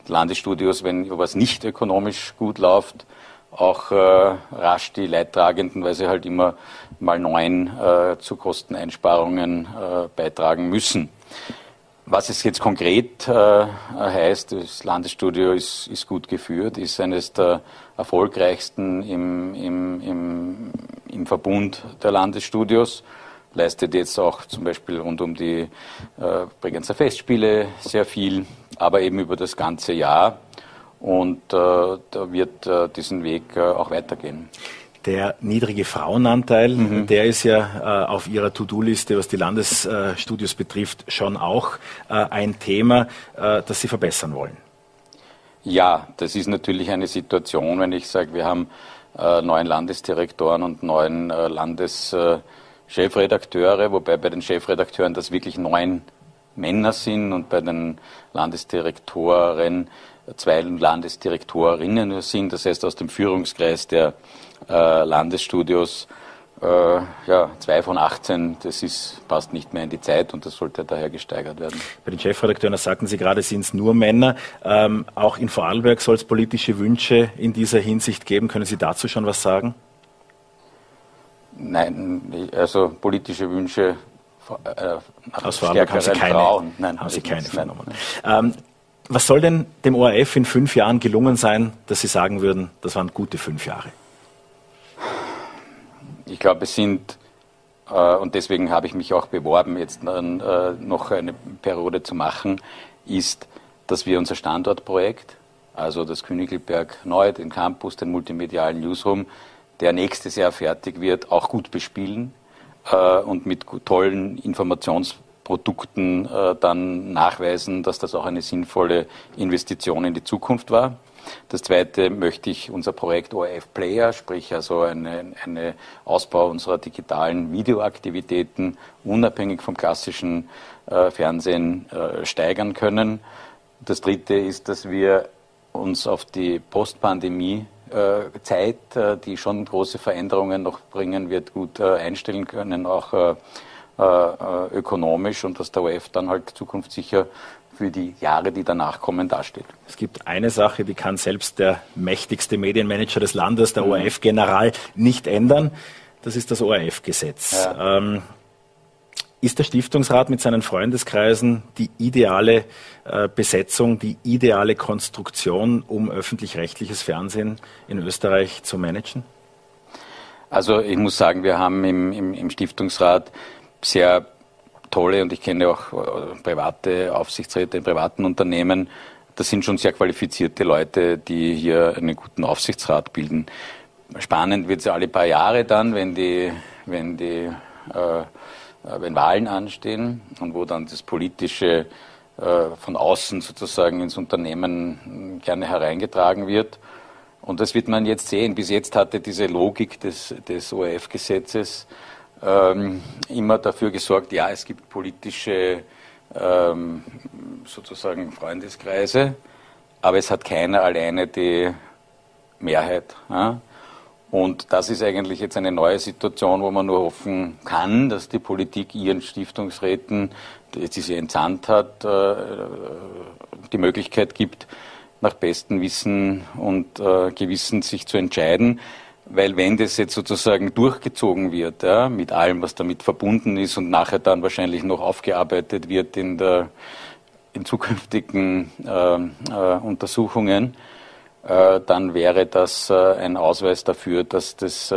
Landesstudios, wenn was nicht ökonomisch gut läuft, auch äh, rasch die Leidtragenden, weil sie halt immer mal neun äh, zu Kosteneinsparungen äh, beitragen müssen. Was es jetzt konkret äh, heißt, das Landesstudio ist, ist, gut geführt, ist eines der erfolgreichsten im, im, im, im Verbund der Landesstudios, leistet jetzt auch zum Beispiel rund um die äh, Bregenzer Festspiele sehr viel, aber eben über das ganze Jahr und äh, da wird äh, diesen Weg äh, auch weitergehen. Der niedrige Frauenanteil, mhm. der ist ja äh, auf Ihrer To-Do-Liste, was die Landesstudios betrifft, schon auch äh, ein Thema, äh, das Sie verbessern wollen. Ja, das ist natürlich eine Situation, wenn ich sage, wir haben neun Landesdirektoren und neun Landeschefredakteure, wobei bei den Chefredakteuren das wirklich neun Männer sind und bei den Landesdirektoren zwei Landesdirektorinnen sind, das heißt aus dem Führungskreis der äh, Landesstudios äh, ja, zwei von 18, das ist, passt nicht mehr in die Zeit und das sollte daher gesteigert werden. Bei den Chefredakteuren, das sagten Sie gerade, sind es nur Männer. Ähm, auch in Vorarlberg soll es politische Wünsche in dieser Hinsicht geben. Können Sie dazu schon was sagen? Nein, also politische Wünsche äh, aus Vorarlberg haben Sie keine, Frauen. Nein, haben Sie keine vernommen. Ähm, was soll denn dem ORF in fünf Jahren gelungen sein, dass Sie sagen würden, das waren gute fünf Jahre? Ich glaube, es sind, äh, und deswegen habe ich mich auch beworben, jetzt äh, noch eine Periode zu machen, ist, dass wir unser Standortprojekt, also das Königelberg Neu, den Campus, den multimedialen Newsroom, der nächstes Jahr fertig wird, auch gut bespielen äh, und mit tollen Informations- Produkten äh, dann nachweisen, dass das auch eine sinnvolle Investition in die Zukunft war. Das zweite möchte ich unser Projekt ORF Player, sprich also eine, eine Ausbau unserer digitalen Videoaktivitäten unabhängig vom klassischen äh, Fernsehen äh, steigern können. Das dritte ist, dass wir uns auf die Postpandemie äh, Zeit, äh, die schon große Veränderungen noch bringen wird, gut äh, einstellen können, auch äh, äh, ökonomisch und dass der OF dann halt zukunftssicher für die Jahre, die danach kommen, dasteht. Es gibt eine Sache, die kann selbst der mächtigste Medienmanager des Landes, der mhm. ORF-General, nicht ändern. Das ist das ORF-Gesetz. Ja. Ähm, ist der Stiftungsrat mit seinen Freundeskreisen die ideale äh, Besetzung, die ideale Konstruktion, um öffentlich-rechtliches Fernsehen in Österreich zu managen? Also ich muss sagen, wir haben im, im, im Stiftungsrat sehr tolle und ich kenne auch äh, private Aufsichtsräte in privaten Unternehmen. Das sind schon sehr qualifizierte Leute, die hier einen guten Aufsichtsrat bilden. Spannend wird es alle paar Jahre dann, wenn die, wenn die äh, äh, wenn Wahlen anstehen und wo dann das politische äh, von außen sozusagen ins Unternehmen gerne hereingetragen wird. Und das wird man jetzt sehen. Bis jetzt hatte diese Logik des, des ORF-Gesetzes ähm, immer dafür gesorgt, ja, es gibt politische ähm, sozusagen Freundeskreise, aber es hat keiner alleine die Mehrheit. Ja? Und das ist eigentlich jetzt eine neue Situation, wo man nur hoffen kann, dass die Politik ihren Stiftungsräten die sie entsandt hat, äh, die Möglichkeit gibt, nach bestem Wissen und äh, Gewissen sich zu entscheiden. Weil wenn das jetzt sozusagen durchgezogen wird, ja, mit allem, was damit verbunden ist und nachher dann wahrscheinlich noch aufgearbeitet wird in, der, in zukünftigen äh, äh, Untersuchungen, äh, dann wäre das äh, ein Ausweis dafür, dass das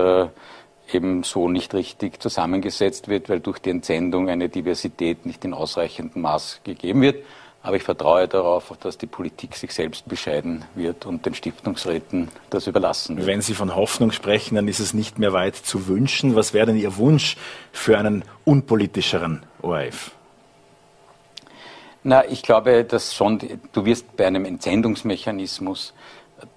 eben so nicht richtig zusammengesetzt wird, weil durch die Entsendung eine Diversität nicht in ausreichendem Maß gegeben wird. Aber ich vertraue darauf, dass die Politik sich selbst bescheiden wird und den Stiftungsräten das überlassen wird. Wenn Sie von Hoffnung sprechen, dann ist es nicht mehr weit zu wünschen. Was wäre denn Ihr Wunsch für einen unpolitischeren ORF? Na, ich glaube, dass schon, du wirst bei einem Entsendungsmechanismus,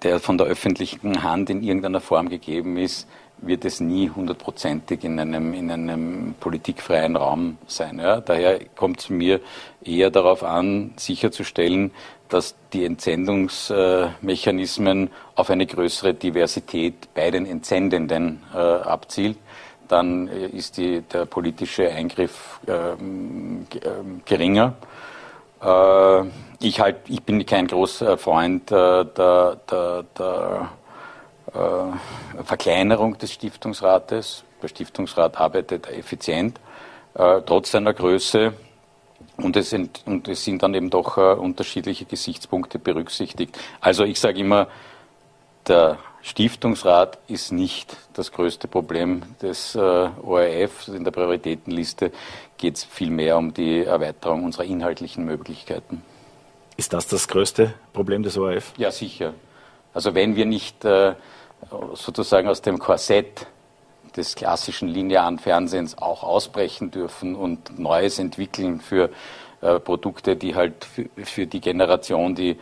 der von der öffentlichen Hand in irgendeiner Form gegeben ist, wird es nie hundertprozentig in einem, in einem politikfreien Raum sein. Ja? Daher kommt es mir eher darauf an, sicherzustellen, dass die Entsendungsmechanismen auf eine größere Diversität bei den Entsendenden äh, abzielt. Dann äh, ist die, der politische Eingriff äh, geringer. ich, halt, ich bin kein großer Freund der, der, der äh, Verkleinerung des Stiftungsrates. Der Stiftungsrat arbeitet effizient, äh, trotz seiner Größe. Und es, sind, und es sind dann eben doch äh, unterschiedliche Gesichtspunkte berücksichtigt. Also ich sage immer, der Stiftungsrat ist nicht das größte Problem des äh, ORF. In der Prioritätenliste geht es vielmehr um die Erweiterung unserer inhaltlichen Möglichkeiten. Ist das das größte Problem des ORF? Ja, sicher. Also wenn wir nicht äh, sozusagen aus dem Korsett des klassischen linearen Fernsehens auch ausbrechen dürfen und Neues entwickeln für äh, Produkte, die halt für, für, die Generation, die,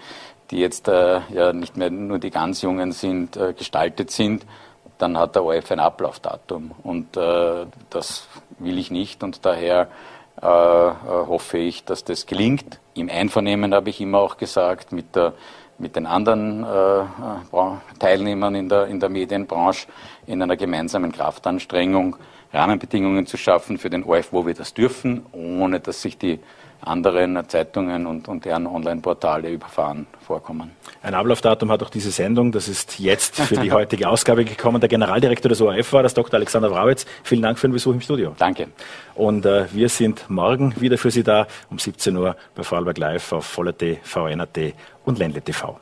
die jetzt äh, ja nicht mehr nur die ganz Jungen sind, äh, gestaltet sind, dann hat der ORF ein Ablaufdatum. Und äh, das will ich nicht und daher äh, äh, hoffe ich, dass das gelingt. Im Einvernehmen habe ich immer auch gesagt, mit der mit den anderen äh, Teilnehmern in der, in der Medienbranche in einer gemeinsamen Kraftanstrengung Rahmenbedingungen zu schaffen für den ORF, wo wir das dürfen, ohne dass sich die anderen Zeitungen und, und deren Online-Portale überfahren vorkommen. Ein Ablaufdatum hat auch diese Sendung. Das ist jetzt für die heutige Ausgabe gekommen. Der Generaldirektor des ORF war das Dr. Alexander Wrawitz. Vielen Dank für den Besuch im Studio. Danke. Und äh, wir sind morgen wieder für Sie da um 17 Uhr bei Vorarlberg Live auf Voller.t, VNRT und Ländle TV.